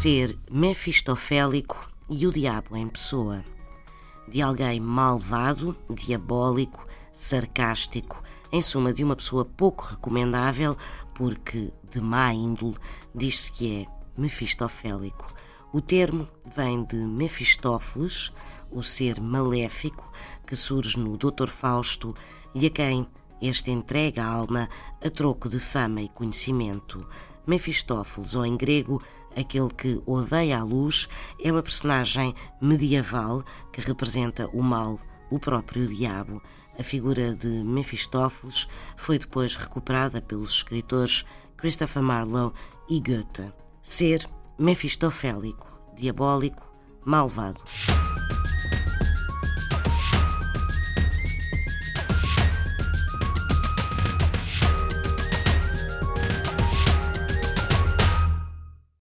ser mefistofélico e o diabo em pessoa. De alguém malvado, diabólico, sarcástico, em suma, de uma pessoa pouco recomendável, porque de má índole diz-se que é mefistofélico. O termo vem de Mefistófeles, o ser maléfico que surge no Doutor Fausto e a quem este entrega a alma a troco de fama e conhecimento. Mefistófeles, ou em grego, aquele que odeia a luz, é uma personagem medieval que representa o mal, o próprio diabo. A figura de Mefistófeles foi depois recuperada pelos escritores Christopher Marlowe e Goethe. Ser mefistofélico, diabólico, malvado.